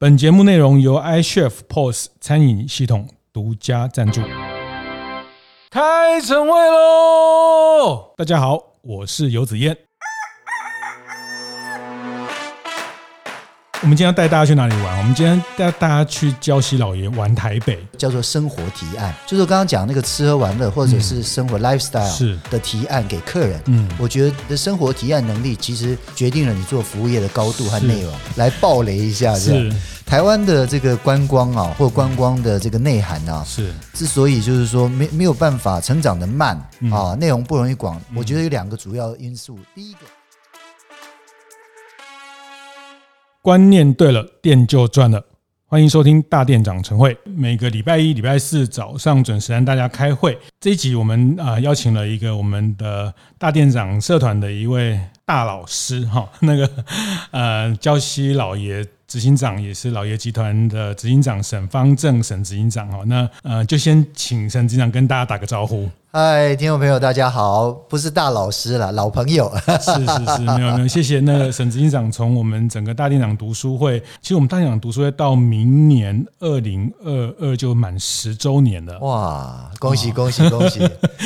本节目内容由 iChef POS 餐饮系统独家赞助。开晨会喽！大家好，我是游子彦。我们今天要带大家去哪里玩？我们今天带大家去礁溪老爷玩台北，叫做生活提案，就是刚刚讲那个吃喝玩乐或者是生活 lifestyle 是的提案给客人。嗯，我觉得生活提案能力其实决定了你做服务业的高度和内容。来暴雷一下，是台湾的这个观光啊，或观光的这个内涵啊，是之所以就是说没没有办法成长的慢啊，内容不容易广，我觉得有两个主要因素，第一个。观念对了，店就赚了。欢迎收听大店长晨会，每个礼拜一、礼拜四早上准时让大家开会。这一集我们啊邀请了一个我们的大店长社团的一位大老师哈，那个呃娇西老爷执行长，也是老爷集团的执行长沈方正沈执行长哈。那呃就先请沈执行长跟大家打个招呼。嗨，听众朋友，大家好！不是大老师了，老朋友。是是是，没有没有，谢谢那个沈执行长。从我们整个大店长读书会，其实我们大店长读书会到明年二零二二就满十周年了。哇，恭喜恭喜恭喜！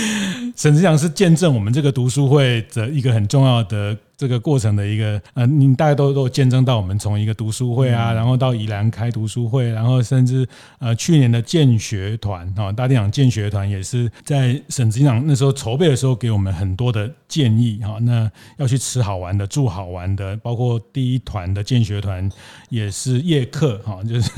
沈执行长是见证我们这个读书会的一个很重要的。这个过程的一个呃，你大概都都见证到我们从一个读书会啊，然后到宜兰开读书会，然后甚至呃去年的建学团啊，大店长建学团也是在沈执行长那时候筹备的时候给我们很多的建议哈。那要去吃好玩的，住好玩的，包括第一团的建学团也是夜课哈，就是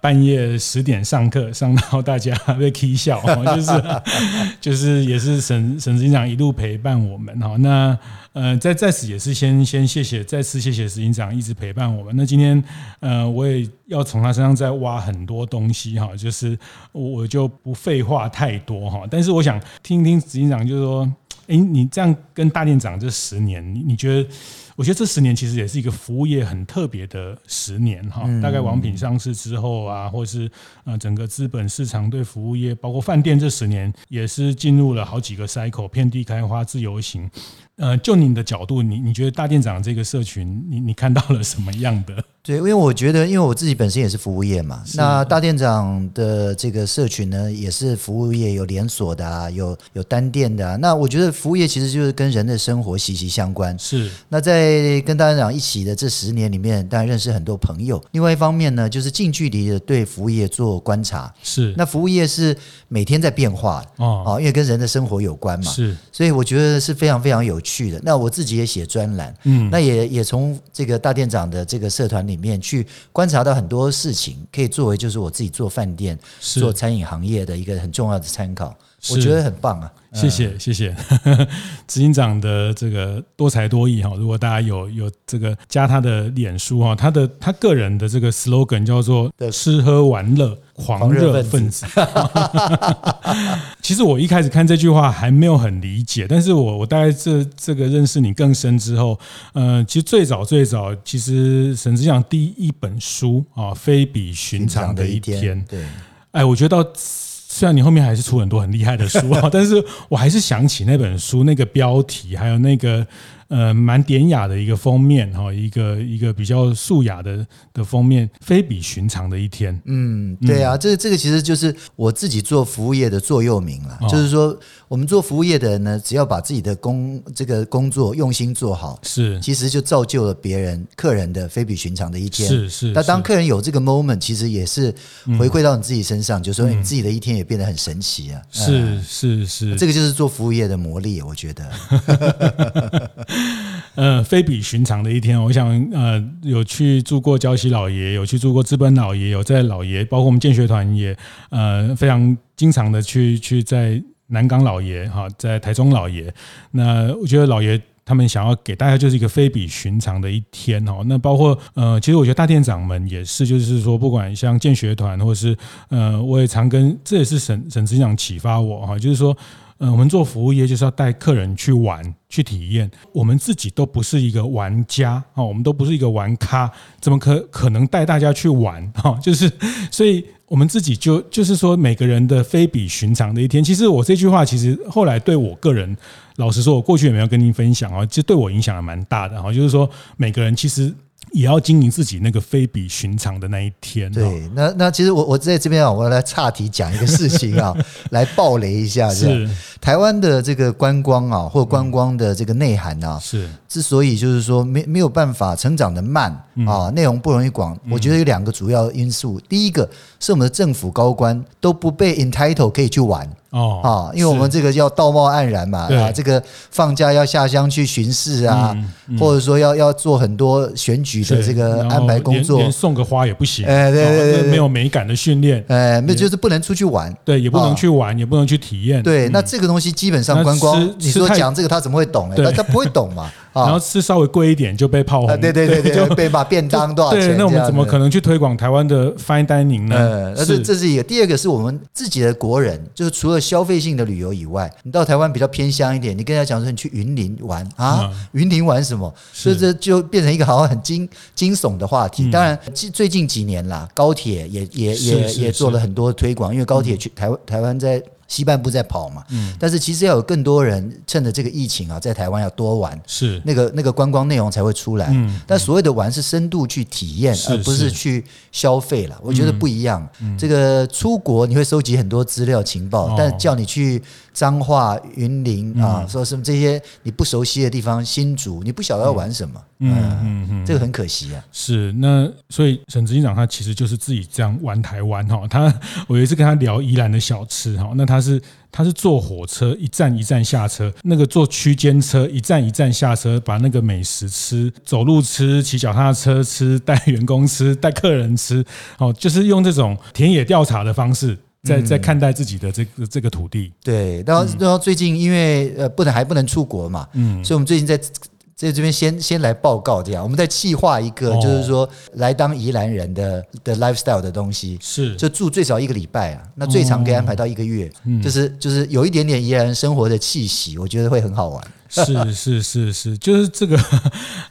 半夜十点上课，上到大家被踢笑，就是 就是也是沈沈执行长一路陪伴我们哈。那呃，在在此也是先先谢谢，再次谢谢石行长一直陪伴我们。那今天呃，我也要从他身上再挖很多东西哈，就是我我就不废话太多哈。但是我想听听执行长，就是说，哎，你这样跟大店长这十年，你你觉得？我觉得这十年其实也是一个服务业很特别的十年哈。大概王品上市之后啊，或是呃整个资本市场对服务业，包括饭店这十年也是进入了好几个 cycle，遍地开花，自由行。呃，就你的角度，你你觉得大店长这个社群，你你看到了什么样的？对，因为我觉得，因为我自己本身也是服务业嘛，那大店长的这个社群呢，也是服务业，有连锁的啊，有有单店的啊。那我觉得服务业其实就是跟人的生活息息相关。是。那在跟大店长一起的这十年里面，当然认识很多朋友。另外一方面呢，就是近距离的对服务业做观察。是。那服务业是每天在变化哦，因为跟人的生活有关嘛。是。所以我觉得是非常非常有趣的。那我自己也写专栏，嗯，那也也从这个大店长的这个社团里。里面去观察到很多事情，可以作为就是我自己做饭店、做餐饮行业的一个很重要的参考，我觉得很棒啊！谢谢谢谢 执行长的这个多才多艺哈。如果大家有有这个加他的脸书哈，他的他个人的这个 slogan 叫做“吃喝玩乐狂热分子”。其实我一开始看这句话还没有很理解，但是我我大概这这个认识你更深之后，呃，其实最早最早，其实沈志祥第一本书啊，《非比寻常的一天》。对，哎，我觉得到。虽然你后面还是出很多很厉害的书啊，但是我还是想起那本书那个标题，还有那个。呃，蛮典雅的一个封面哈，一个一个比较素雅的的封面，非比寻常的一天。嗯，对啊，这个这个其实就是我自己做服务业的座右铭了，就是说我们做服务业的人呢，只要把自己的工这个工作用心做好，是，其实就造就了别人客人的非比寻常的一天。是是。那当客人有这个 moment，其实也是回馈到你自己身上，就说你自己的一天也变得很神奇啊。是是是，这个就是做服务业的魔力，我觉得。呃，非比寻常的一天。我想，呃，有去住过礁溪老爷，有去住过资本老爷，有在老爷，包括我们建学团也，呃，非常经常的去去在南港老爷哈，在台中老爷。那我觉得老爷他们想要给大家就是一个非比寻常的一天哈。那包括呃，其实我觉得大店长们也是，就是说，不管像建学团，或是呃，我也常跟，这也是沈沈执行长启发我哈，就是说。嗯，我们做服务业就是要带客人去玩、去体验。我们自己都不是一个玩家啊，我们都不是一个玩咖，怎么可可能带大家去玩？哈，就是，所以我们自己就就是说，每个人的非比寻常的一天。其实我这句话，其实后来对我个人，老实说，我过去也没有跟您分享啊，其实对我影响还蛮大的哈。就是说，每个人其实也要经营自己那个非比寻常的那一天。对，那那其实我我在这边啊，我要来岔题讲一个事情啊，来爆雷一下。是台湾的这个观光啊，或观光的这个内涵啊，是之所以就是说没没有办法成长的慢啊，内容不容易广，我觉得有两个主要因素。第一个是我们的政府高官都不被 entitle 可以去玩。哦啊，因为我们这个要道貌岸然嘛，啊，这个放假要下乡去巡视啊，或者说要要做很多选举的这个安排工作，连送个花也不行，哎，对对对，没有美感的训练，哎，那就是不能出去玩，对，也不能去玩，也不能去体验，对，那这个东西基本上观光，你说讲这个他怎么会懂？哎，他他不会懂嘛。然后吃稍微贵一点就被炮轰，对对对对，就被把便当多少钱？对，那我们怎么可能去推广台湾的 fine dining 呢？呃，那这这是一个。第二个是我们自己的国人，就是除了消费性的旅游以外，你到台湾比较偏乡一点，你跟人家讲说你去云林玩啊，云林玩什么？所以这就变成一个好像很惊惊悚的话题。当然，最近几年啦，高铁也也也也做了很多推广，因为高铁去台湾台湾在。西半部在跑嘛，嗯，但是其实要有更多人趁着这个疫情啊，在台湾要多玩，是那个那个观光内容才会出来。嗯，但所谓的玩是深度去体验，而不是去消费了。我觉得不一样。这个出国你会收集很多资料情报，但叫你去彰化、云林啊，说什么这些你不熟悉的地方，新竹你不晓得要玩什么，嗯嗯嗯，这个很可惜啊。是那所以沈执行长他其实就是自己这样玩台湾哈。他 我有一次跟他聊宜兰的小吃哈，那他。他是他是坐火车一站一站下车，那个坐区间车一站一站下车，把那个美食吃，走路吃，骑脚踏车吃，带员工吃，带客人吃，哦，就是用这种田野调查的方式，在在看待自己的这个这个土地。对，然后然后最近因为呃不能还不能出国嘛，嗯，所以我们最近在。在这边先先来报告这样，我们在计划一个，就是说来当宜兰人的的 lifestyle 的东西，是。就住最少一个礼拜啊，那最长可以安排到一个月，就是就是有一点点宜兰生活的气息，我觉得会很好玩。是是是是，就是这个。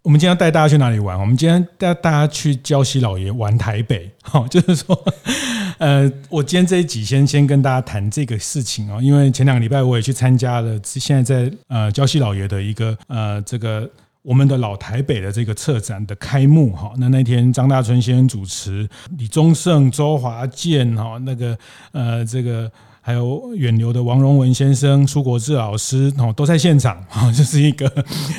我们今天要带大家去哪里玩？我们今天带大家去礁溪老爷玩台北，哈，就是说，呃，我今天这一集先先跟大家谈这个事情哦，因为前两个礼拜我也去参加了，现在在呃礁溪老爷的一个呃这个我们的老台北的这个策展的开幕哈。那那天张大春先生主持，李宗盛、周华健哈，那个呃这个。还有远流的王荣文先生、苏国志老师哦，都在现场啊，这是一个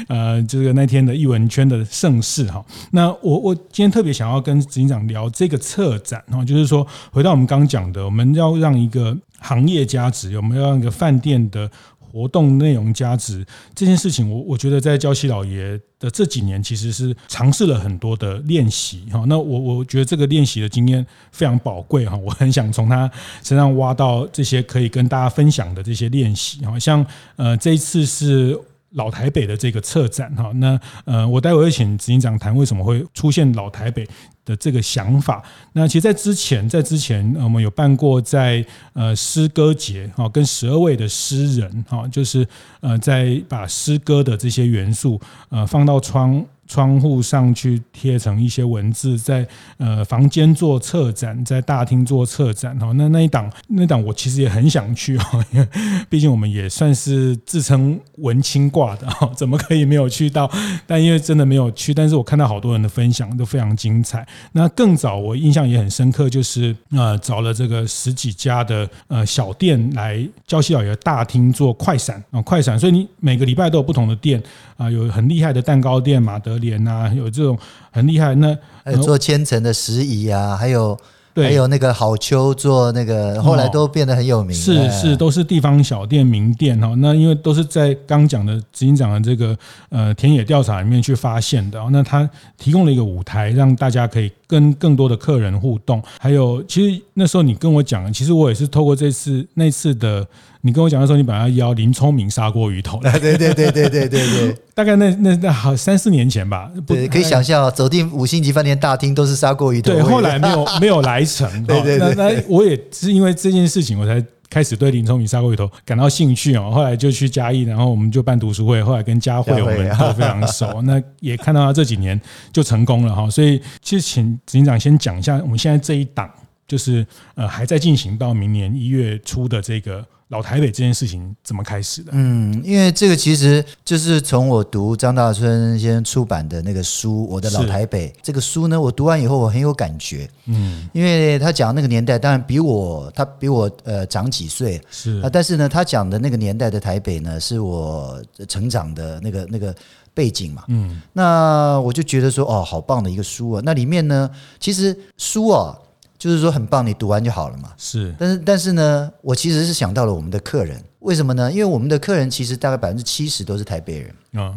呃，这个那天的艺文圈的盛世哈。那我我今天特别想要跟执行长聊这个策展哈，就是说回到我们刚刚讲的，我们要让一个行业价值，我们要让一个饭店的。活动内容价值这件事情，我我觉得在娇西老爷的这几年，其实是尝试了很多的练习哈。那我我觉得这个练习的经验非常宝贵哈。我很想从他身上挖到这些可以跟大家分享的这些练习哈。像呃这一次是老台北的这个策展哈。那呃我待会会请执行长谈为什么会出现老台北。的这个想法，那其实，在之前，在之前，我们有办过在呃诗歌节哈，跟十二位的诗人哈，就是呃在把诗歌的这些元素呃放到窗。窗户上去贴成一些文字，在呃房间做策展，在大厅做策展哈。那那一档那档我其实也很想去哈，因为 毕竟我们也算是自称文青挂的哈，怎么可以没有去到？但因为真的没有去，但是我看到好多人的分享都非常精彩。那更早我印象也很深刻，就是呃找了这个十几家的呃小店来礁溪老爷大厅做快闪啊快闪，所以你每个礼拜都有不同的店啊，有很厉害的蛋糕店马德。莲啊，有这种很厉害，那还有做千层的石椅啊，还有对还有那个好秋做那个，后来都变得很有名。是是，都是地方小店名店哈。那因为都是在刚讲的执行长的这个呃田野调查里面去发现的。那他提供了一个舞台，让大家可以跟更多的客人互动。还有，其实那时候你跟我讲，其实我也是透过这次那次的。你跟我讲的时候，你把他邀林聪明砂锅鱼头，对对对对对对对，大概那那那好三四年前吧，对，可以想象，走进五星级饭店大厅都是砂锅鱼头。对，后来没有没有来成。对对对，那那我也是因为这件事情，我才开始对林冲与砂锅鱼头感到兴趣哦。后来就去嘉义，然后我们就办读书会，后来跟佳慧我们都非常熟。那也看到他这几年就成功了哈，所以其实请执行长先讲一下，我们现在这一档就是呃还在进行到明年一月初的这个。老台北这件事情怎么开始的？嗯，因为这个其实就是从我读张大春先生出版的那个书《我的老台北》这个书呢，我读完以后我很有感觉。嗯，因为他讲那个年代，当然比我他比我呃长几岁是啊，但是呢，他讲的那个年代的台北呢，是我成长的那个那个背景嘛。嗯，那我就觉得说哦，好棒的一个书啊！那里面呢，其实书啊。就是说很棒，你读完就好了嘛。是，但是但是呢，我其实是想到了我们的客人，为什么呢？因为我们的客人其实大概百分之七十都是台北人啊。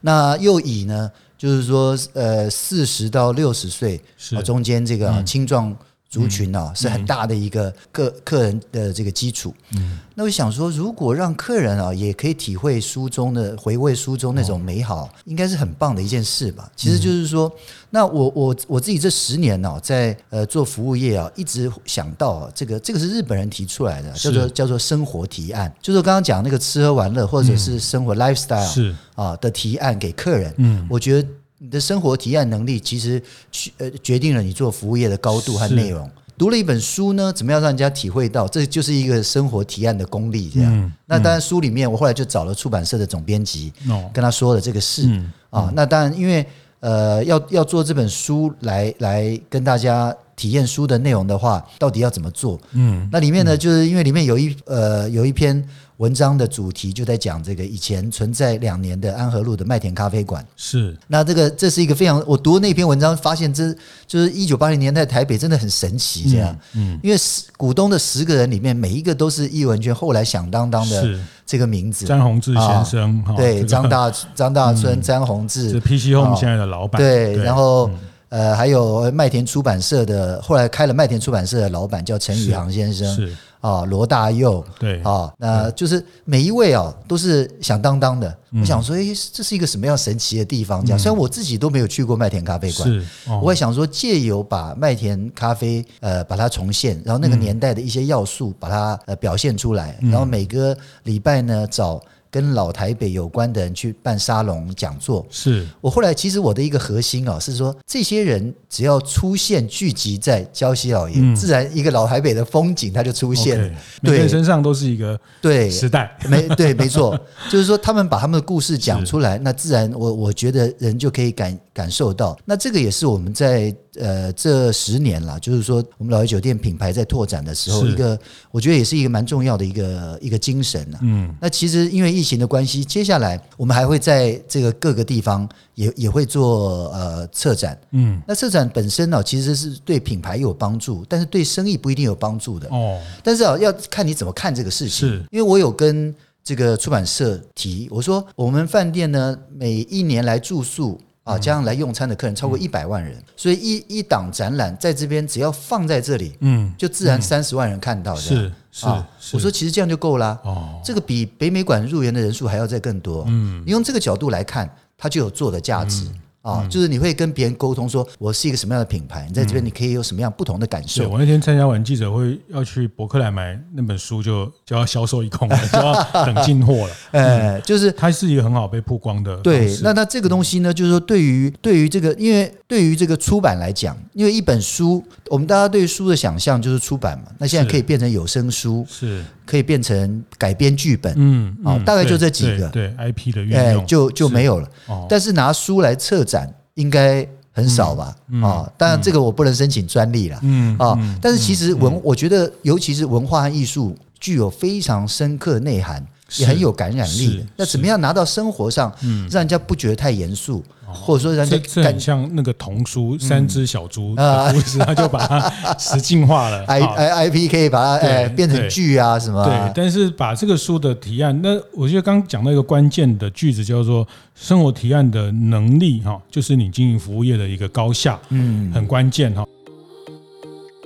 那又以呢，就是说呃四十到六十岁啊中间这个青壮。族群啊，是很大的一个客客人的这个基础。嗯，那我想说，如果让客人啊也可以体会书中的回味书中那种美好，应该是很棒的一件事吧。其实就是说，那我我我自己这十年呢，在呃做服务业啊，一直想到这个这个是日本人提出来的，叫做叫做生活提案，就是刚刚讲那个吃喝玩乐或者是生活 lifestyle 是啊的提案给客人。嗯，我觉得。你的生活提案能力，其实决呃决定了你做服务业的高度和内容。读了一本书呢，怎么样让人家体会到，这就是一个生活提案的功力？这样。那当然，书里面我后来就找了出版社的总编辑，跟他说了这个事、啊。那当然，因为呃要要做这本书来来跟大家体验书的内容的话，到底要怎么做？嗯，那里面呢，就是因为里面有一呃有一篇。文章的主题就在讲这个以前存在两年的安和路的麦田咖啡馆。是，那这个这是一个非常，我读那篇文章发现，这就是一九八零年代台北真的很神奇，这样，嗯，因为十股东的十个人里面，每一个都是易文娟后来响当当的这个名字，詹宏志先生，对，张大张大春，詹宏志，是 PC Home 现在的老板，对，然后呃还有麦田出版社的，后来开了麦田出版社的老板叫陈宇航先生，是。啊，罗大佑，对啊，那就是每一位啊，都是响当当的。我想说，诶，这是一个什么样神奇的地方？这样，虽然我自己都没有去过麦田咖啡馆，是，我也想说，借由把麦田咖啡呃把它重现，然后那个年代的一些要素把它呃表现出来，然后每个礼拜呢找。跟老台北有关的人去办沙龙讲座，是我后来其实我的一个核心啊，是说这些人只要出现聚集在礁溪老爷，嗯、自然一个老台北的风景它就出现了。Okay, 对，每个人身上都是一个对时代，没对没错，就是说他们把他们的故事讲出来，那自然我我觉得人就可以感感受到。那这个也是我们在。呃，这十年了，就是说我们老爷酒店品牌在拓展的时候，一个我觉得也是一个蛮重要的一个一个精神呢。嗯，那其实因为疫情的关系，接下来我们还会在这个各个地方也也会做呃策展。嗯，那策展本身呢，其实是对品牌有帮助，但是对生意不一定有帮助的。哦，但是啊，要看你怎么看这个事情。是，因为我有跟这个出版社提，我说我们饭店呢，每一年来住宿。啊，加上来用餐的客人超过一百万人，嗯、所以一一档展览在这边只要放在这里，嗯，就自然三十万人看到。是是，我说其实这样就够了。哦，这个比北美馆入园的人数还要再更多。嗯，你用这个角度来看，它就有做的价值。嗯啊，就是你会跟别人沟通说，我是一个什么样的品牌，你在这边你可以有什么样不同的感受。我那天参加完记者会，要去博客来买那本书，就就要销售一空了，就要等进货了。呃，就是它是一个很好被曝光的。对，那那这个东西呢，就是说对于对于这个，因为对于这个出版来讲，因为一本书，我们大家对于书的想象就是出版嘛，那现在可以变成有声书，是可以变成改编剧本，嗯，啊，大概就这几个，对 IP 的运用，就就没有了。但是拿书来策展。应该很少吧？啊，当然这个我不能申请专利了。嗯啊，但是其实文，我觉得尤其是文化和艺术具有非常深刻的内涵，也很有感染力。那怎么样拿到生活上，让人家不觉得太严肃？或者说，人家很像那个童书《三只小猪》的故事，他就把它实境化了。I I I P 可以把它哎变成剧啊什么？对，但是把这个书的提案，那我觉得刚讲到一个关键的句子叫做“生活提案的能力”哈，就是你经营服务业的一个高下，嗯，很关键哈。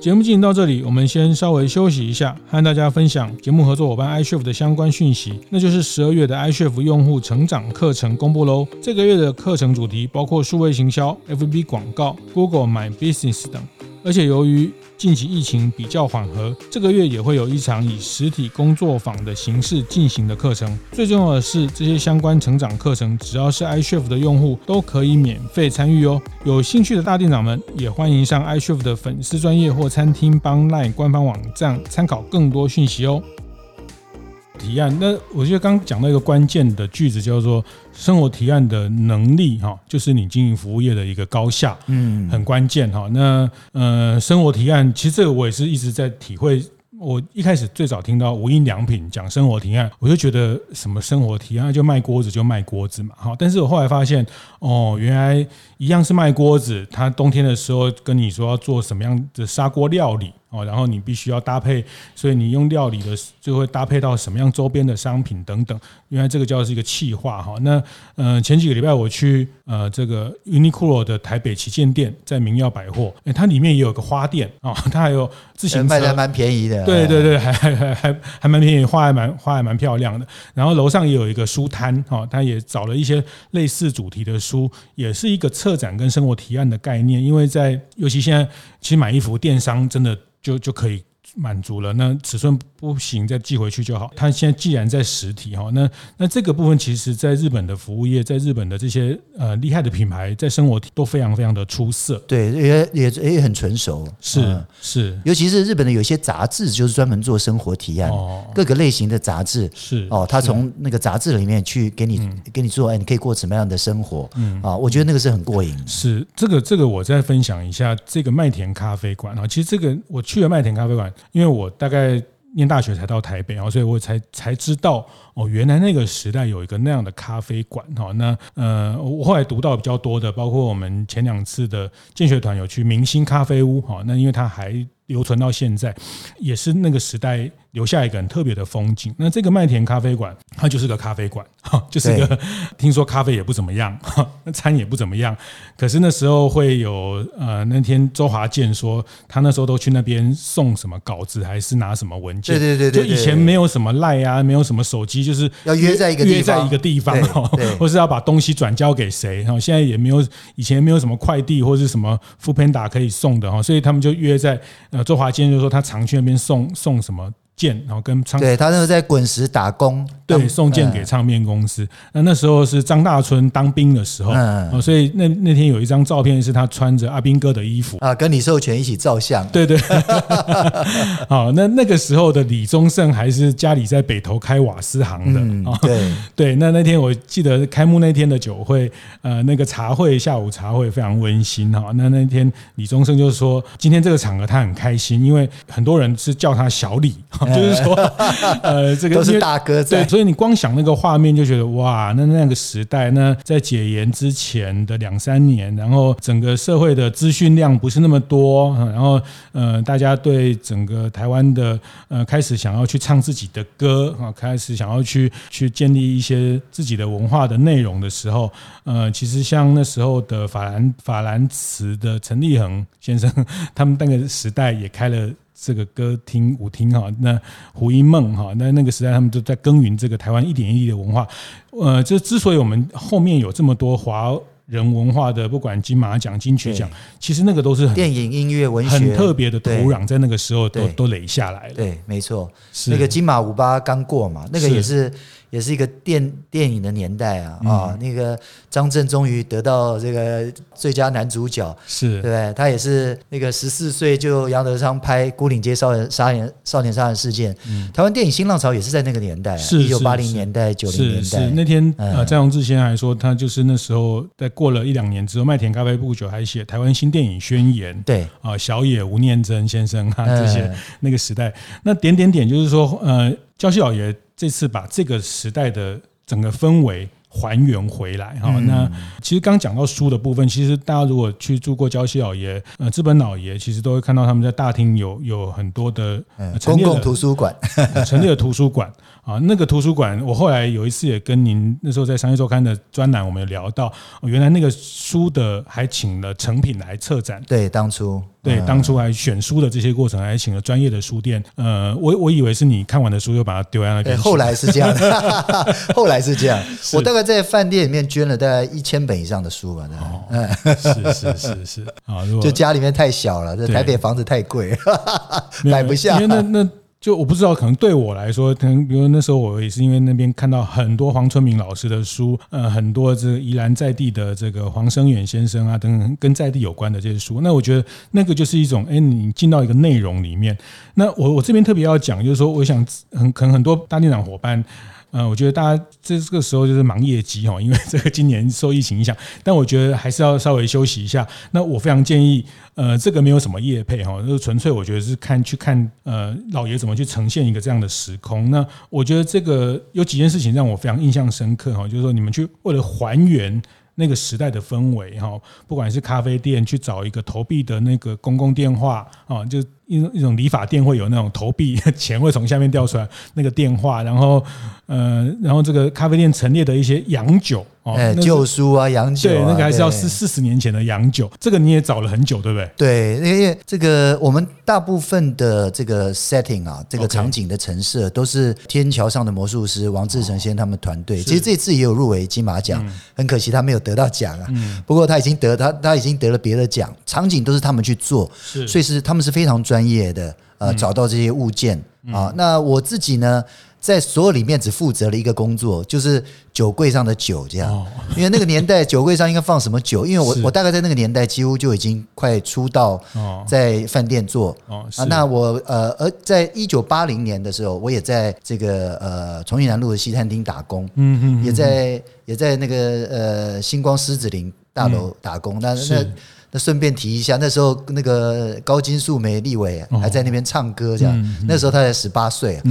节目进行到这里，我们先稍微休息一下，和大家分享节目合作伙伴 iShift 的相关讯息。那就是十二月的 iShift 用户成长课程公布喽。这个月的课程主题包括数位行销、FB 广告、Google My Business 等。而且由于近期疫情比较缓和，这个月也会有一场以实体工作坊的形式进行的课程。最重要的是，这些相关成长课程，只要是 iCHEF 的用户都可以免费参与哦。有兴趣的大店长们，也欢迎上 iCHEF 的粉丝专业或餐厅帮 LINE 官方网站参考更多讯息哦。提案，那我觉得刚讲到一个关键的句子叫做“生活提案的能力”哈，就是你经营服务业的一个高下，嗯，很关键哈。那呃，生活提案其实这个我也是一直在体会。我一开始最早听到无印良品讲生活提案，我就觉得什么生活提案就卖锅子就卖锅子嘛，哈。但是我后来发现，哦，原来一样是卖锅子，他冬天的时候跟你说要做什么样的砂锅料理。哦，然后你必须要搭配，所以你用料理的就会搭配到什么样周边的商品等等。原来这个叫是一个气化哈。那呃前几个礼拜我去呃这个 Uniqlo 的台北旗舰店，在明耀百货，哎，它里面也有个花店啊，它还有自行车，卖的蛮便宜的。对对对，还还还还还蛮便宜，花还蛮花还蛮漂亮的。然后楼上也有一个书摊哈，它也找了一些类似主题的书，也是一个策展跟生活提案的概念。因为在尤其现在，其实买衣服电商真的。就就可以满足了，那尺寸不行再寄回去就好。它现在既然在实体哈，那那这个部分其实在日本的服务业，在日本的这些呃厉害的品牌，在生活都非常非常的出色，对，也也也很成熟，是、嗯、是，尤其是日本的有些杂志就是专门做生活提案，哦、各个类型的杂志是哦，他从那个杂志里面去给你、嗯、给你做，哎，你可以过什么样的生活？嗯。啊，我觉得那个是很过瘾。是这个这个，我再分享一下这个麦田咖啡馆啊，其实这个我去了麦田咖啡馆，因为我大概。念大学才到台北，然后所以我才才知道哦，原来那个时代有一个那样的咖啡馆哈。那呃，我后来读到比较多的，包括我们前两次的建学团有去明星咖啡屋哈。那因为它还留存到现在，也是那个时代。留下一个很特别的风景。那这个麦田咖啡馆，它就是个咖啡馆，哈，就是一个听说咖啡也不怎么样，那餐也不怎么样。可是那时候会有呃，那天周华健说，他那时候都去那边送什么稿子，还是拿什么文件？对对对，就以前没有什么赖啊，没有什么手机，就是要约在一个约在一个地方，或是要把东西转交给谁。然后现在也没有，以前没有什么快递或是什么 Foodpanda 可以送的哈，所以他们就约在呃，周华健就说他常去那边送送什么。件，然后跟唱对他那时候在滚石打工，对，送件给唱片公司。那那时候是张大春当兵的时候，嗯，所以那那天有一张照片是他穿着阿兵哥的衣服啊，跟李寿全一起照相，对对。好，那那个时候的李宗盛还是家里在北投开瓦斯行的啊，对对。那那天我记得开幕那天的酒会，呃，那个茶会下午茶会非常温馨哈。那那天李宗盛就说，今天这个场合他很开心，因为很多人是叫他小李。就是说，呃，这个都是大哥在，对，所以你光想那个画面就觉得哇，那那个时代那，在解严之前的两三年，然后整个社会的资讯量不是那么多，然后呃，大家对整个台湾的呃开始想要去唱自己的歌啊，开始想要去去建立一些自己的文化的内容的时候，呃，其实像那时候的法兰法兰茨的陈立恒先生，他们那个时代也开了。这个歌厅舞厅哈，那胡因梦哈，那那个时代他们都在耕耘这个台湾一点一滴的文化。呃，这之所以我们后面有这么多华人文化的，不管金马奖、金曲奖，其实那个都是很电影、音乐、文学很特别的土壤，在那个时候都都垒下来了。对，没错，是那个金马五八刚过嘛，那个也是。也是一个电电影的年代啊啊！那个张震终于得到这个最佳男主角，是。对，他也是那个十四岁就杨德昌拍《孤岭街少年杀人少年杀人事件》，台湾电影新浪潮也是在那个年代，一九八零年代九零年代。那天呃，张荣志先生还说，他就是那时候在过了一两年之后，麦田咖啡不久还写台湾新电影宣言，对。啊，小野吴念真先生啊这些那个时代，那点点点就是说呃，礁溪老爷。这次把这个时代的整个氛围还原回来哈，那其实刚讲到书的部分，其实大家如果去住过礁溪老爷、呃资本老爷，其实都会看到他们在大厅有有很多的公共图书馆，成立的图书馆 啊。那个图书馆，我后来有一次也跟您那时候在商业周刊的专栏，我们有聊到，原来那个书的还请了成品来策展。对，当初。对，当初还选书的这些过程，还请了专业的书店。呃，我我以为是你看完的书又把它丢在那边。后来是这样的，后来是这样。我大概在饭店里面捐了大概一千本以上的书吧。嗯，是是是是啊，就家里面太小了，这台北房子太贵，买不下。因为那那。就我不知道，可能对我来说，可能比如那时候我也是因为那边看到很多黄春明老师的书，呃，很多这个宜兰在地的这个黄生远先生啊等等跟在地有关的这些书，那我觉得那个就是一种，哎，你进到一个内容里面。那我我这边特别要讲，就是说，我想很可能很多大店长伙伴。嗯，我觉得大家这这个时候就是忙业绩哈，因为这个今年受疫情影响，但我觉得还是要稍微休息一下。那我非常建议，呃，这个没有什么业配哈，就是纯粹我觉得是看去看呃老爷怎么去呈现一个这样的时空。那我觉得这个有几件事情让我非常印象深刻哈，就是说你们去为了还原。那个时代的氛围哈，不管是咖啡店去找一个投币的那个公共电话啊，就一种一种理发店会有那种投币 钱会从下面掉出来那个电话，然后呃，然后这个咖啡店陈列的一些洋酒。哎，旧书啊，洋酒，啊，对，那个还是要四四十年前的洋酒，这个你也找了很久，对不对？对，因为这个我们大部分的这个 setting 啊，这个场景的陈设都是天桥上的魔术师王志成先生他们团队。其实这次也有入围金马奖，很可惜他没有得到奖啊。不过他已经得他他已经得了别的奖，场景都是他们去做，所以是他们是非常专业的。呃，找到这些物件啊，那我自己呢？在所有里面只负责了一个工作，就是酒柜上的酒这样。因为那个年代酒柜上应该放什么酒？因为我我大概在那个年代几乎就已经快出道，在饭店做啊。那我呃，而在一九八零年的时候，我也在这个呃重庆南路的西餐厅打工，嗯嗯，也在也在那个呃星光狮子林大楼打工。那那。那顺便提一下，那时候那个高金素梅立伟还在那边唱歌，这样。哦、那时候他才十八岁啊。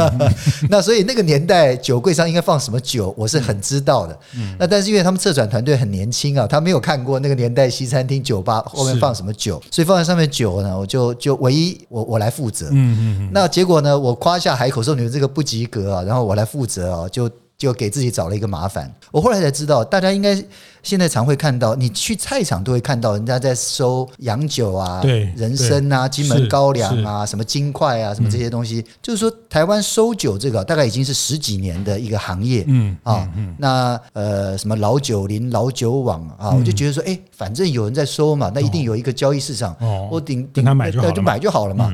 那所以那个年代酒柜上应该放什么酒，我是很知道的。嗯、那但是因为他们策展团队很年轻啊，他没有看过那个年代西餐厅酒吧后面放什么酒，所以放在上面酒呢，我就就唯一我我来负责。嗯嗯嗯、那结果呢，我夸下海口说你们这个不及格啊，然后我来负责啊，就。就给自己找了一个麻烦。我后来才知道，大家应该现在常会看到，你去菜场都会看到人家在收洋酒啊、对人参啊、金门高粱啊、什么金块啊、什么这些东西。嗯、就是说，台湾收酒这个大概已经是十几年的一个行业。嗯啊，那呃，什么老酒林、老酒网啊，我就觉得说，哎，反正有人在收嘛，那一定有一个交易市场，我顶顶他买就就买就好了嘛。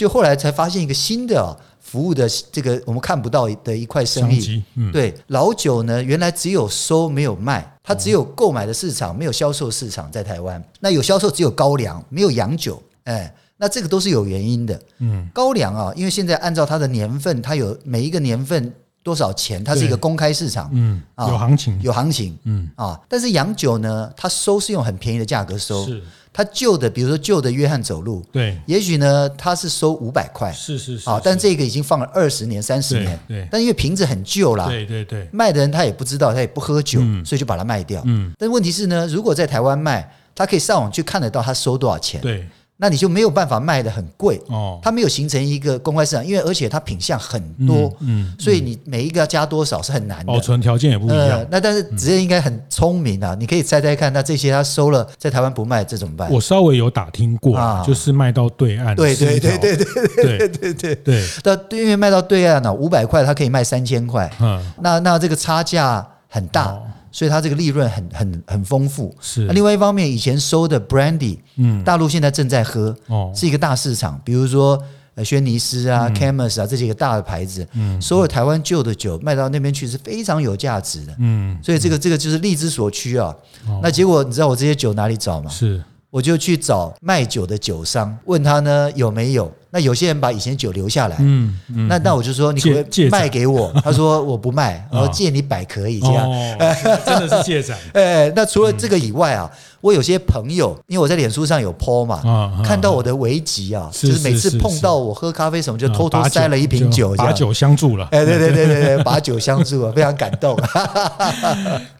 就后来才发现一个新的。服务的这个我们看不到的一块生意，嗯、对老酒呢，原来只有收没有卖，它只有购买的市场，没有销售市场在台湾。那有销售只有高粱，没有洋酒，哎，那这个都是有原因的。嗯，高粱啊，因为现在按照它的年份，它有每一个年份多少钱，它是一个公开市场，嗯，啊有行情，有行情，嗯啊，但是洋酒呢，它收是用很便宜的价格收。是。他旧的，比如说旧的约翰走路，对，也许呢，他是收五百块，是是是，啊，但这个已经放了二十年、三十年，对，但因为瓶子很旧啦，对对对，卖的人他也不知道，他也不喝酒，所以就把它卖掉。嗯，但问题是呢，如果在台湾卖，他可以上网去看得到他收多少钱，对。那你就没有办法卖的很贵。哦，它没有形成一个公开市场，因为而且它品相很多，嗯，所以你每一个要加多少是很难的，保存条件也不一样。那但是职业应该很聪明啊，你可以猜猜看，那这些他收了在台湾不卖，这怎么办？我稍微有打听过，啊就是卖到对岸，对对对对对对对对对，那因为卖到对岸呢，五百块它可以卖三千块，嗯，那那这个差价很大。所以它这个利润很很很丰富。是。那另外一方面，以前收的 Brandy，嗯，大陆现在正在喝，哦，是一个大市场。比如说，呃，轩尼诗啊、Chemist 啊这些个大的牌子，嗯，所有台湾旧的酒卖到那边去是非常有价值的。嗯。所以这个这个就是利之所趋啊。那结果你知道我这些酒哪里找吗？是。我就去找卖酒的酒商，问他呢有没有。那有些人把以前酒留下来，嗯，嗯，那那我就说你可以卖给我？他说我不卖，我借你百可以这样，哦、真的是借展。哎，那除了这个以外啊，我有些朋友，因为我在脸书上有 po 嘛，看到我的危机啊，就是每次碰到我喝咖啡什么，就偷偷塞了一瓶酒，把酒相助了。哎，对对对对对，把酒相助了，非常感动。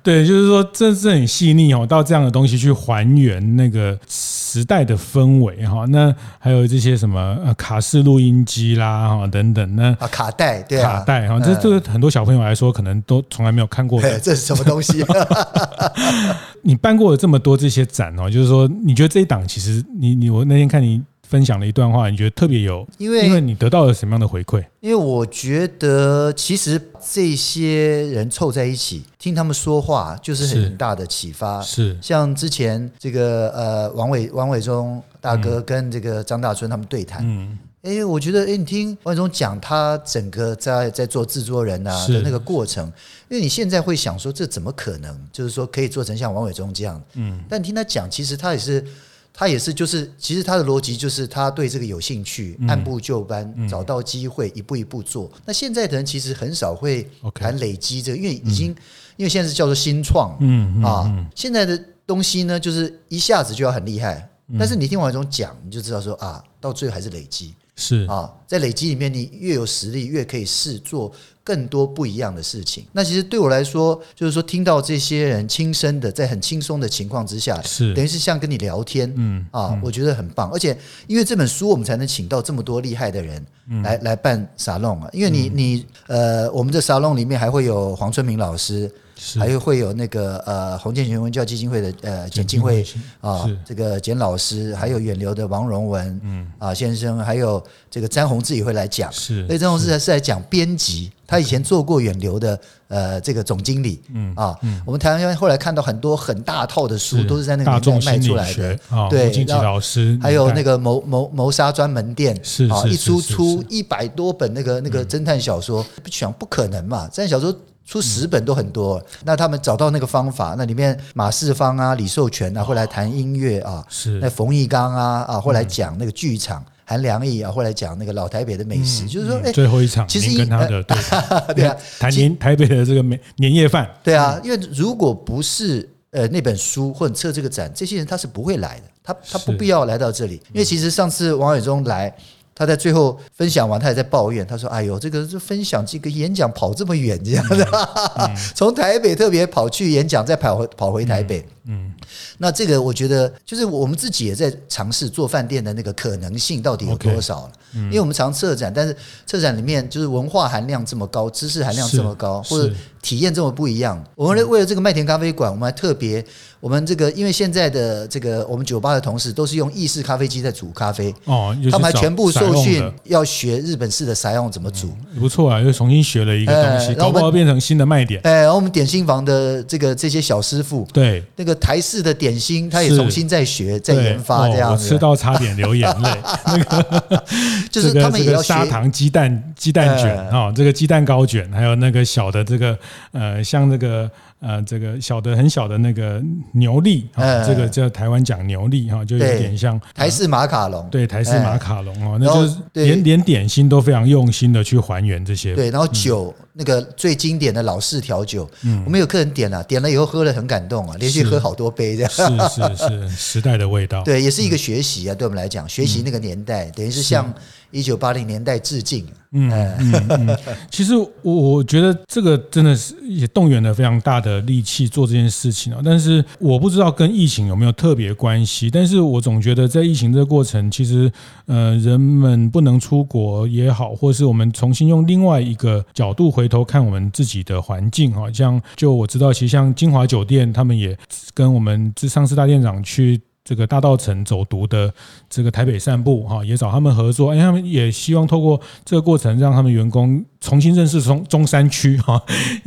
对，就是说这是很细腻哦，到这样的东西去还原那个时代的氛围哈。那还有这些什么卡式录音机啦，哈等等，那啊卡带，对啊，卡带哈，这这个很多小朋友来说，可能都从来没有看过。这是什么东西？你办过了这么多这些展哦，就是说，你觉得这一档其实你你我那天看你分享了一段话，你觉得特别有，因为因为你得到了什么样的回馈？因为我觉得其实这些人凑在一起听他们说话，就是很大的启发。是像之前这个呃王伟王伟忠。大哥跟这个张大春他们对谈，嗯，哎，我觉得，哎，你听王伟忠讲他整个在在做制作人啊的那个过程，因为你现在会想说，这怎么可能？就是说可以做成像王伟忠这样，嗯，但听他讲，其实他也是，他也是，就是其实他的逻辑就是他对这个有兴趣，按部就班，找到机会，一步一步做。那现在的人其实很少会谈累积这个，因为已经，因为现在是叫做新创，嗯啊，现在的东西呢，就是一下子就要很厉害，但是你听王伟忠讲，你就知道说啊，到最后还是累积。是啊，在累积里面，你越有实力，越可以试做更多不一样的事情。那其实对我来说，就是说听到这些人亲身的，在很轻松的情况之下，是等于是像跟你聊天，嗯啊，我觉得很棒。而且因为这本书，我们才能请到这么多厉害的人来来办沙龙啊。因为你你呃，我们的沙龙里面还会有黄春明老师。还有会有那个呃洪建全文教基金会的呃简进会啊，这个简老师，还有远流的王荣文嗯啊先生，还有这个詹宏志也会来讲。是，所以詹宏志还是来讲编辑，他以前做过远流的呃这个总经理。嗯啊，我们台湾后来看到很多很大套的书，都是在那个年代卖出来的。对，老师，还有那个谋谋谋杀专门店，是啊，一出出一百多本那个那个侦探小说，不想不可能嘛，侦探小说。出十本都很多，嗯、那他们找到那个方法，那里面马世芳啊、李寿全啊，会来谈音乐啊，是。那冯玉刚啊啊，会来讲那个剧场，韩、嗯、良义啊，后来讲那个老台北的美食，嗯、就是说，最后一场，其实跟他的对，对啊，谈年台北的这个美年夜饭，对啊，因为如果不是呃那本书或者策这个展，这些人他是不会来的，他他不必要来到这里，因为其实上次王伟忠来。他在最后分享完，他也在抱怨。他说：“哎呦，这个这分享这个演讲跑这么远，这样的，嗯、从台北特别跑去演讲，再跑回跑回台北。嗯”嗯，那这个我觉得，就是我们自己也在尝试做饭店的那个可能性到底有多少了。Okay, 嗯、因为我们常策展，但是策展里面就是文化含量这么高，知识含量这么高，或者体验这么不一样。我们为了这个麦田咖啡馆，我们还特别。我们这个，因为现在的这个我们酒吧的同事都是用意式咖啡机在煮咖啡哦，他们还全部受训要学日本式的采用怎么煮，不错啊，又重新学了一个东西，搞不好变成新的卖点。哎，然后我们点心房的这个这些小师傅，对那个台式的点心，他也重新在学在研发这样子，我吃到差点流眼泪。那 个 就是他们也要砂糖鸡蛋鸡蛋卷啊，这个鸡蛋糕卷，还有那个小的这个呃，像那个。呃，这个小的很小的那个牛粒啊，这个叫台湾讲牛粒哈，就有点像台式马卡龙。对，台式马卡龙哦，那就是连连点心都非常用心的去还原这些。对，然后酒那个最经典的老式调酒，嗯，我们有客人点了，点了以后喝了很感动啊，连续喝好多杯这样。是是是，时代的味道。对，也是一个学习啊，对我们来讲，学习那个年代，等于是向一九八零年代致敬。嗯嗯嗯，其实我我觉得这个真的是也动员了非常大的力气做这件事情啊，但是我不知道跟疫情有没有特别关系，但是我总觉得在疫情这个过程，其实呃人们不能出国也好，或是我们重新用另外一个角度回头看我们自己的环境啊，像就我知道，其实像金华酒店他们也跟我们这上次大店长去。这个大道城走读的这个台北散步哈，也找他们合作，哎，他们也希望透过这个过程，让他们员工重新认识中中山区哈。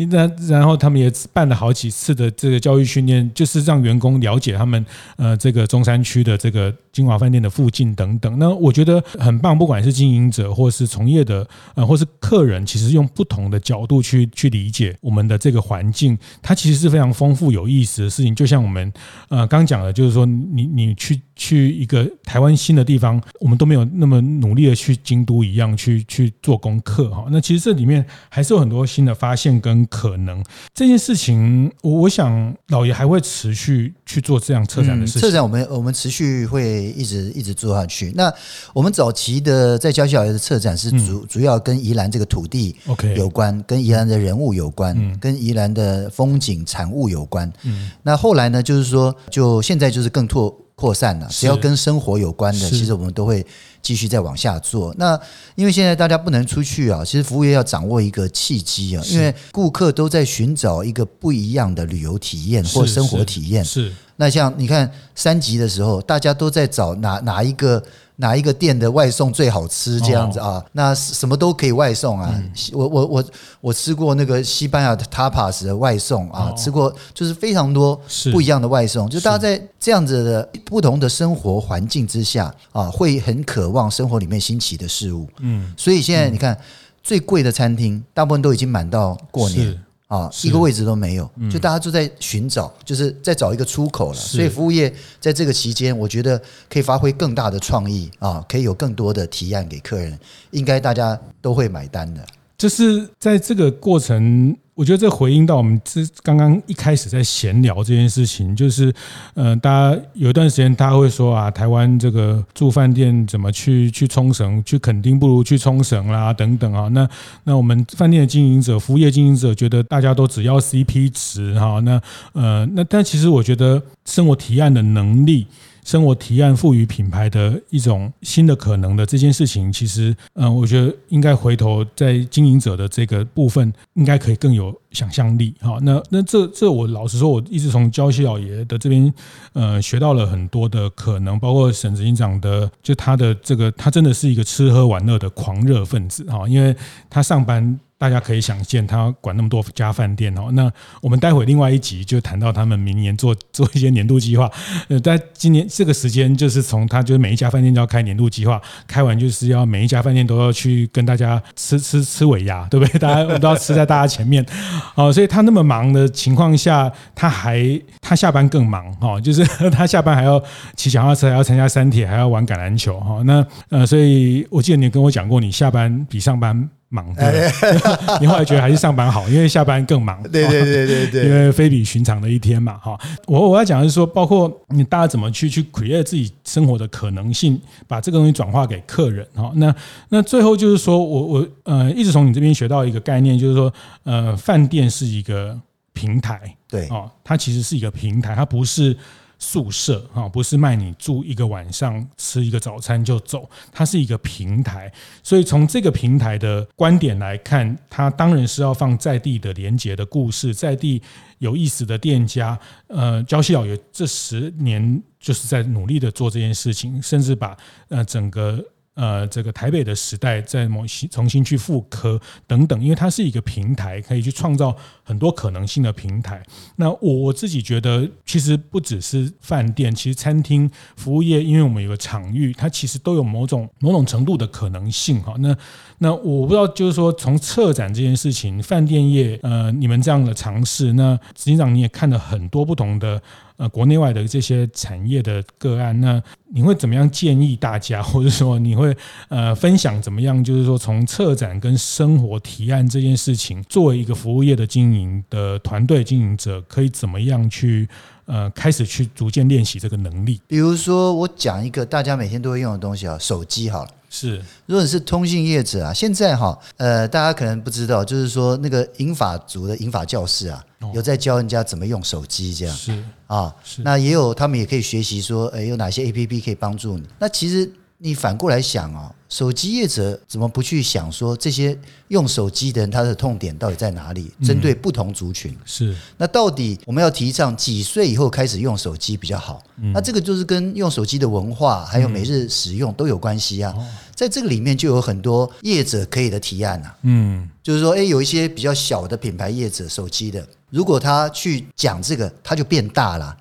那然后他们也办了好几次的这个教育训练，就是让员工了解他们呃这个中山区的这个金华饭店的附近等等。那我觉得很棒，不管是经营者或是从业的呃或是客人，其实用不同的角度去去理解我们的这个环境，它其实是非常丰富有意思的事情。就像我们呃刚讲的，就是说你。你去去一个台湾新的地方，我们都没有那么努力的去京都一样去去做功课哈。那其实这里面还是有很多新的发现跟可能。这件事情，我我想老爷还会持续去做这样策展的事情。策展我们我们持续会一直一直做下去。那我们早期的在娇妻老爷的策展是主主要跟宜兰这个土地 OK 有关，跟宜兰的人物有关，跟宜兰的风景产物有关。嗯，那后来呢，就是说，就现在就是更拓。扩散了，只要跟生活有关的，其实我们都会继续再往下做。那因为现在大家不能出去啊，其实服务业要掌握一个契机啊，因为顾客都在寻找一个不一样的旅游体验或生活体验。是，那像你看三级的时候，大家都在找哪哪一个哪一个店的外送最好吃这样子啊？那什么都可以外送啊。我我我我吃过那个西班牙的 tapas 的外送啊，吃过就是非常多不一样的外送。就大家在这样子的不同的生活环境之下啊，会很渴望生活里面新奇的事物。嗯，所以现在你看最贵的餐厅，大部分都已经满到过年。啊，一个位置都没有，就大家都在寻找，就是在找一个出口了。所以服务业在这个期间，我觉得可以发挥更大的创意啊，可以有更多的提案给客人，应该大家都会买单的。就是在这个过程。我觉得这回应到我们之刚刚一开始在闲聊这件事情，就是，呃，大家有一段时间，大家会说啊，台湾这个住饭店怎么去去冲绳，去垦丁不如去冲绳啦，等等啊。那那我们饭店的经营者、服务业经营者觉得大家都只要 CP 值哈。那呃，那但其实我觉得生活提案的能力。生活提案赋予品牌的一种新的可能的这件事情，其实，嗯，我觉得应该回头在经营者的这个部分，应该可以更有想象力。哈，那那这这我老实说，我一直从礁溪老爷的这边，呃，学到了很多的可能，包括沈执行长的，就他的这个，他真的是一个吃喝玩乐的狂热分子。哈，因为他上班。大家可以想见，他管那么多家饭店哦。那我们待会另外一集就谈到他们明年做 做一些年度计划。呃，在今年这个时间，就是从他就是每一家饭店都要开年度计划，开完就是要每一家饭店都要去跟大家吃吃吃尾牙，对不对？大家都要吃在大家前面。哦，所以他那么忙的情况下，他还他下班更忙哈，就是 他下班还要骑小踏车，还要参加三铁，还要玩橄榄球哈。那呃，所以我记得你跟我讲过，你下班比上班。忙的，你后来觉得还是上班好，因为下班更忙。对对对对对，因为非比寻常的一天嘛，哈。我我要讲的是说，包括你大家怎么去去 create 自己生活的可能性，把这个东西转化给客人，哈。那那最后就是说我我呃一直从你这边学到一个概念，就是说呃饭店是一个平台，对哦，它其实是一个平台，它不是。宿舍哈，不是卖你住一个晚上，吃一个早餐就走，它是一个平台。所以从这个平台的观点来看，它当然是要放在地的连接的故事，在地有意思的店家。呃，焦西老爷这十年就是在努力的做这件事情，甚至把呃整个。呃，这个台北的时代再重新重新去复刻等等，因为它是一个平台，可以去创造很多可能性的平台。那我自己觉得，其实不只是饭店，其实餐厅服务业，因为我们有个场域，它其实都有某种某种程度的可能性哈。那那我不知道，就是说从策展这件事情，饭店业呃，你们这样的尝试，那实际上你也看了很多不同的。呃，国内外的这些产业的个案，那你会怎么样建议大家，或者说你会呃分享怎么样？就是说，从策展跟生活提案这件事情，作为一个服务业的经营的团队经营者，可以怎么样去呃开始去逐渐练习这个能力？比如说，我讲一个大家每天都会用的东西啊，手机好了。是，如果你是通信业者啊，现在哈，呃，大家可能不知道，就是说那个英法族的英法教室啊，有在教人家怎么用手机这样，是啊，是那也有他们也可以学习说，诶，有哪些 APP 可以帮助你？那其实。你反过来想啊，手机业者怎么不去想说这些用手机的人他的痛点到底在哪里？针对不同族群是，那到底我们要提倡几岁以后开始用手机比较好？那这个就是跟用手机的文化还有每日使用都有关系啊。在这个里面就有很多业者可以的提案啊。嗯，就是说，诶，有一些比较小的品牌业者手机的。如果他去讲这个，他就变大了，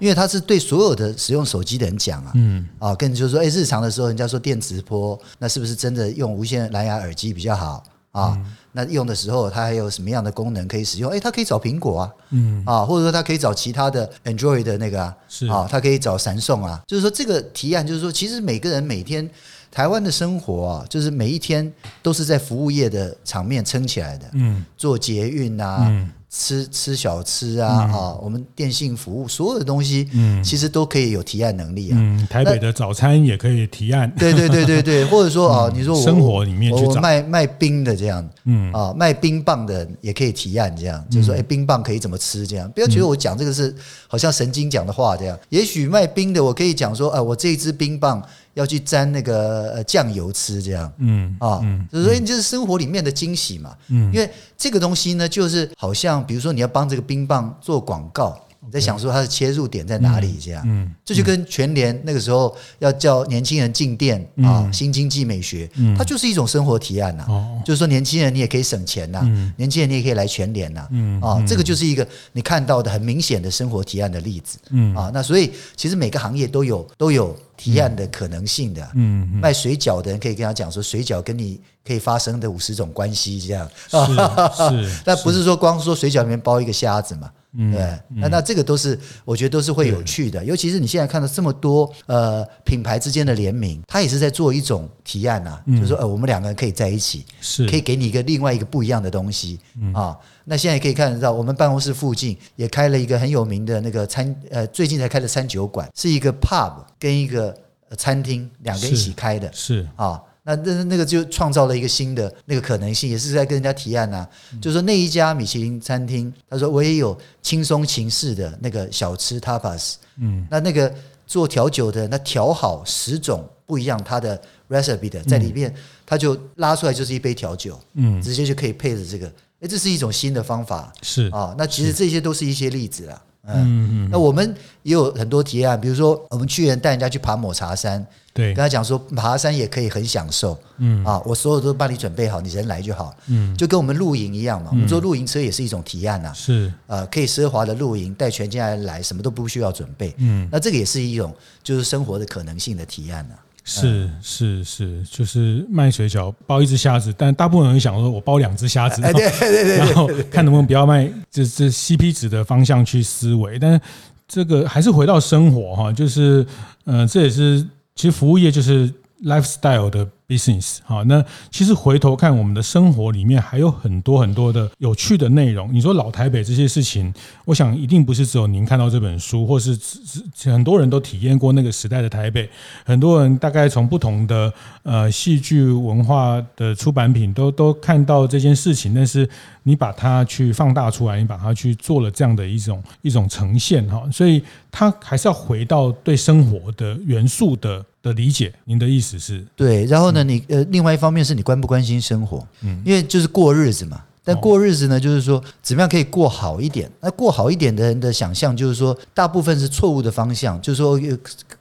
因为他是对所有的使用手机的人讲啊，嗯，啊，跟就是说，哎，日常的时候，人家说电磁波，那是不是真的用无线蓝牙耳机比较好？啊？那用的时候，它还有什么样的功能可以使用？哎，它可以找苹果啊，嗯，啊，或者说它可以找其他的 Android 的那个啊，是。啊，它可以找闪送啊，就是说这个提案，就是说，其实每个人每天台湾的生活啊，就是每一天都是在服务业的场面撑起来的，嗯，做捷运啊。嗯吃吃小吃啊、嗯、啊，我们电信服务所有的东西，嗯，其实都可以有提案能力啊。嗯，台北的早餐也可以提案。对对对对对，或者说 啊，你说我生活里面去我卖卖冰的这样，嗯啊，卖冰棒的也可以提案这样，就是说哎，冰棒可以怎么吃这样？不要觉得我讲这个是好像神经讲的话这样。也许卖冰的，我可以讲说，啊，我这一支冰棒。要去沾那个酱油吃，这样，嗯啊，所以就是生活里面的惊喜嘛，嗯，因为这个东西呢，就是好像比如说你要帮这个冰棒做广告你在想说它的切入点在哪里？这样，嗯，这就跟全联那个时候要叫年轻人进店啊，新经济美学，它就是一种生活提案呐。就是说，年轻人你也可以省钱呐，年轻人你也可以来全联呐，啊，这个就是一个你看到的很明显的生活提案的例子，嗯啊，那所以其实每个行业都有都有提案的可能性的，嗯，卖水饺的人可以跟他讲说，水饺跟你可以发生的五十种关系，这样是 是，但不是说光说水饺里面包一个虾子嘛。嗯，对，那那这个都是我觉得都是会有趣的，尤其是你现在看到这么多呃品牌之间的联名，它也是在做一种提案呐、啊，就是说呃我们两个人可以在一起，是。可以给你一个另外一个不一样的东西啊。那现在可以看得到，我们办公室附近也开了一个很有名的那个餐呃最近才开的餐酒馆，是一个 pub 跟一个餐厅两个一起开的，是。啊。那那那个就创造了一个新的那个可能性，也是在跟人家提案呐、啊。就是说那一家米其林餐厅，他说我也有轻松情式的那个小吃 tapas，嗯，那那个做调酒的，那调好十种不一样它的 recipe 的在里面，他就拉出来就是一杯调酒，嗯，直接就可以配着这个，哎，这是一种新的方法，是啊。那其实这些都是一些例子啊。嗯。嗯，那我们也有很多提案，比如说我们去年带人家去爬抹茶山，对，跟他讲说爬山也可以很享受，嗯。啊，我所有都帮你准备好，你人来就好，嗯，就跟我们露营一样嘛，我们做露营车也是一种提案呐，是。呃，可以奢华的露营，带全家人来，什么都不需要准备，嗯，那这个也是一种就是生活的可能性的提案呐。是是是，就是卖水饺包一只虾子，但大部分人想说，我包两只虾子，对对对，然后看能不能不要卖，这这 CP 值的方向去思维，但是这个还是回到生活哈，就是呃，这也是其实服务业就是 lifestyle 的。Business 好，那其实回头看我们的生活里面还有很多很多的有趣的内容。你说老台北这些事情，我想一定不是只有您看到这本书，或是很多人都体验过那个时代的台北。很多人大概从不同的呃戏剧文化的出版品都都看到这件事情，但是你把它去放大出来，你把它去做了这样的一种一种呈现哈，所以它还是要回到对生活的元素的的理解。您的意思是？对，然后。那你呃，另外一方面是你关不关心生活？嗯，因为就是过日子嘛。但过日子呢，就是说怎么样可以过好一点？那过好一点的人的想象，就是说大部分是错误的方向，就是说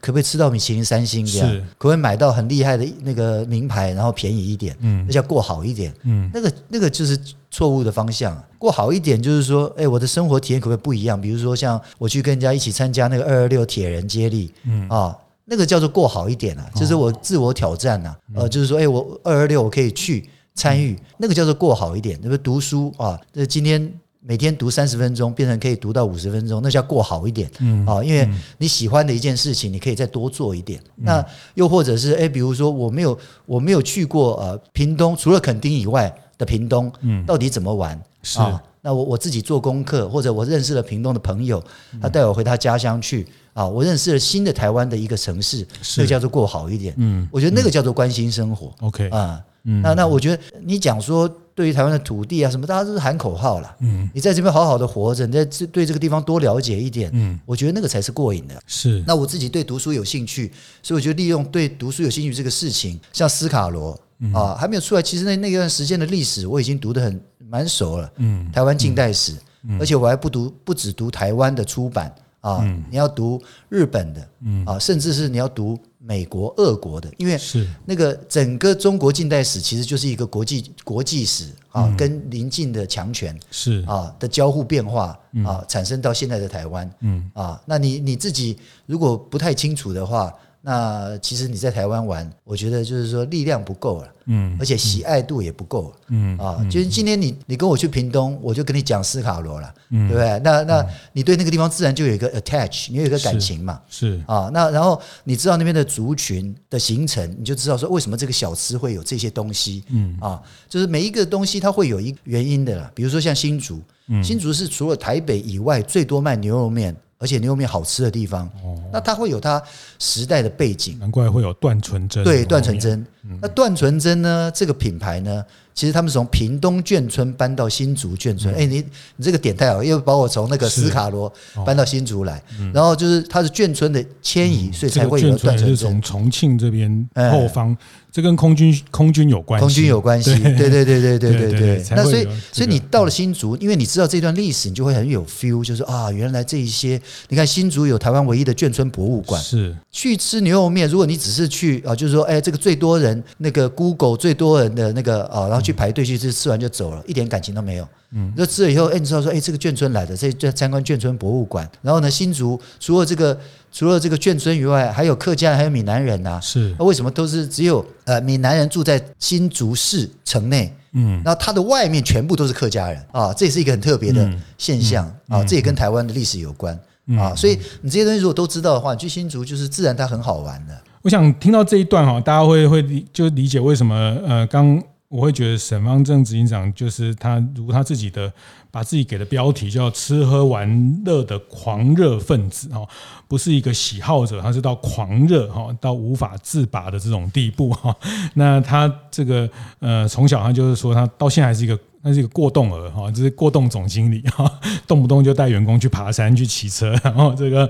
可不可以吃到米其林三星这样？可不可以买到很厉害的那个名牌，然后便宜一点？嗯，那叫过好一点。嗯，那个那个就是错误的方向。过好一点就是说，哎，我的生活体验可不可以不一样？比如说像我去跟人家一起参加那个二二六铁人接力，嗯啊。那个叫做过好一点啊，就是我自我挑战呐，呃，就是说，哎，我二二六我可以去参与，那个叫做过好一点。那个读书啊，这今天每天读三十分钟，变成可以读到五十分钟，那叫过好一点。嗯啊，因为你喜欢的一件事情，你可以再多做一点。那又或者是，哎，比如说我没有我没有去过呃屏东，除了垦丁以外的屏东，嗯，到底怎么玩？是啊，那我我自己做功课，或者我认识了屏东的朋友，他带我回他家乡去。啊，我认识了新的台湾的一个城市，是那个叫做过好一点。嗯，我觉得那个叫做关心生活。OK，啊，嗯，那那我觉得你讲说对于台湾的土地啊什么，大家都是喊口号了。嗯，你在这边好好的活着，你在这对这个地方多了解一点。嗯，我觉得那个才是过瘾的。是，那我自己对读书有兴趣，所以我觉得利用对读书有兴趣这个事情，像斯卡罗啊还没有出来，其实那那段时间的历史我已经读得很蛮熟了。嗯，台湾近代史，而且我还不读不只读台湾的出版。啊，你要读日本的，啊，甚至是你要读美国、俄国的，因为是。那个整个中国近代史其实就是一个国际国际史啊，跟邻近的强权是。啊的交互变化啊，产生到现在的台湾，嗯。啊，那你你自己如果不太清楚的话。那其实你在台湾玩，我觉得就是说力量不够了，嗯，而且喜爱度也不够，嗯啊，就是今天你你跟我去屏东，我就跟你讲斯卡罗了，嗯，对不对？那那你对那个地方自然就有一个 attach，你有一个感情嘛，是，啊，那然后你知道那边的族群的形成，你就知道说为什么这个小吃会有这些东西，嗯啊，就是每一个东西它会有一原因的啦，比如说像新竹，新竹是除了台北以外最多卖牛肉面。而且牛肉面好吃的地方，那它会有它时代的背景，难怪会有段纯真。对，段纯真。那段纯真呢？这个品牌呢？其实他们是从屏东眷村搬到新竹眷村。哎，你你这个点太好，又把我从那个斯卡罗搬到新竹来。然后就是它是眷村的迁移，所以才会有段纯真。是从重庆这边后方。这跟空军空军有关系，空军有关系，对对对对对对对。那所以所以你到了新竹，因为你知道这段历史，你就会很有 feel，就是啊，原来这一些，你看新竹有台湾唯一的眷村博物馆，是去吃牛肉面。如果你只是去啊，就是说，哎，这个最多人那个 Google 最多人的那个啊，然后去排队去吃，吃完就走了，一点感情都没有。嗯，那吃了以后，哎，你知道说，哎，这个眷村来的，这这参观眷村博物馆。然后呢，新竹除了这个。除了这个眷村以外，还有客家，还有闽南人呐、啊。是，那为什么都是只有呃闽南人住在新竹市城内？嗯，那它的外面全部都是客家人啊，这也是一个很特别的现象、嗯嗯、啊，这也跟台湾的历史有关、嗯、啊。所以你这些东西如果都知道的话，你去新竹就是自然它很好玩的。我想听到这一段哈，大家会会理就理解为什么呃刚。我会觉得沈方正执行长就是他，如果他自己的把自己给的标题叫“吃喝玩乐的狂热分子”哈，不是一个喜好者，他是到狂热哈，到无法自拔的这种地步哈。那他这个呃，从小他就是说，他到现在还是一个，他是一个过动儿哈，就是过动总经理哈，动不动就带员工去爬山去骑车，然后这个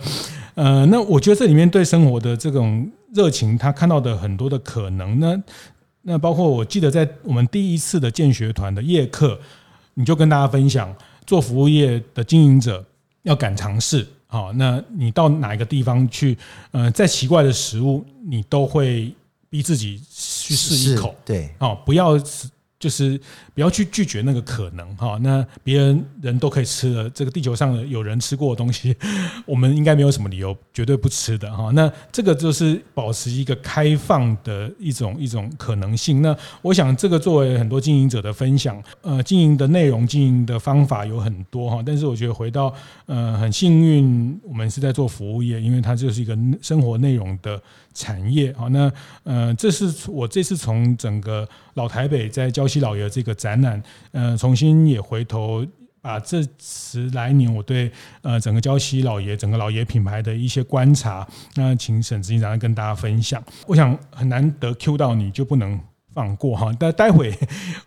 呃，那我觉得这里面对生活的这种热情，他看到的很多的可能呢。那包括我记得在我们第一次的建学团的夜课，你就跟大家分享，做服务业的经营者要敢尝试。好，那你到哪一个地方去，呃，再奇怪的食物，你都会逼自己去试一口。对，哦，不要。就是不要去拒绝那个可能哈，那别人人都可以吃的，这个地球上的有人吃过的东西，我们应该没有什么理由绝对不吃的哈。那这个就是保持一个开放的一种一种可能性。那我想这个作为很多经营者的分享，呃，经营的内容、经营的方法有很多哈。但是我觉得回到呃，很幸运，我们是在做服务业，因为它就是一个生活内容的产业啊。那呃，这是我这次从整个老台北在礁溪老爷这个展览，呃，重新也回头把这十来年我对呃整个礁溪老爷整个老爷品牌的一些观察，那请沈执行长跟大家分享。我想很难得 Q 到你就不能放过哈。但待会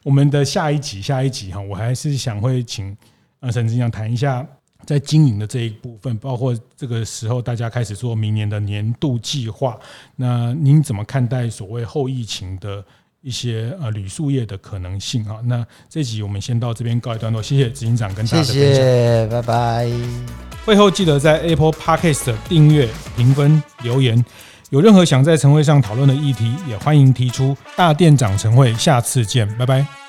我们的下一集下一集哈，我还是想会请呃沈执行长谈一下在经营的这一部分，包括这个时候大家开始做明年的年度计划，那您怎么看待所谓后疫情的？一些呃旅宿业的可能性啊，那这集我们先到这边告一段落，谢谢执行长跟大家的分享，谢谢，拜拜。会后记得在 Apple Podcast 订阅、评分、留言，有任何想在晨会上讨论的议题，也欢迎提出。大店长晨会，下次见，拜拜。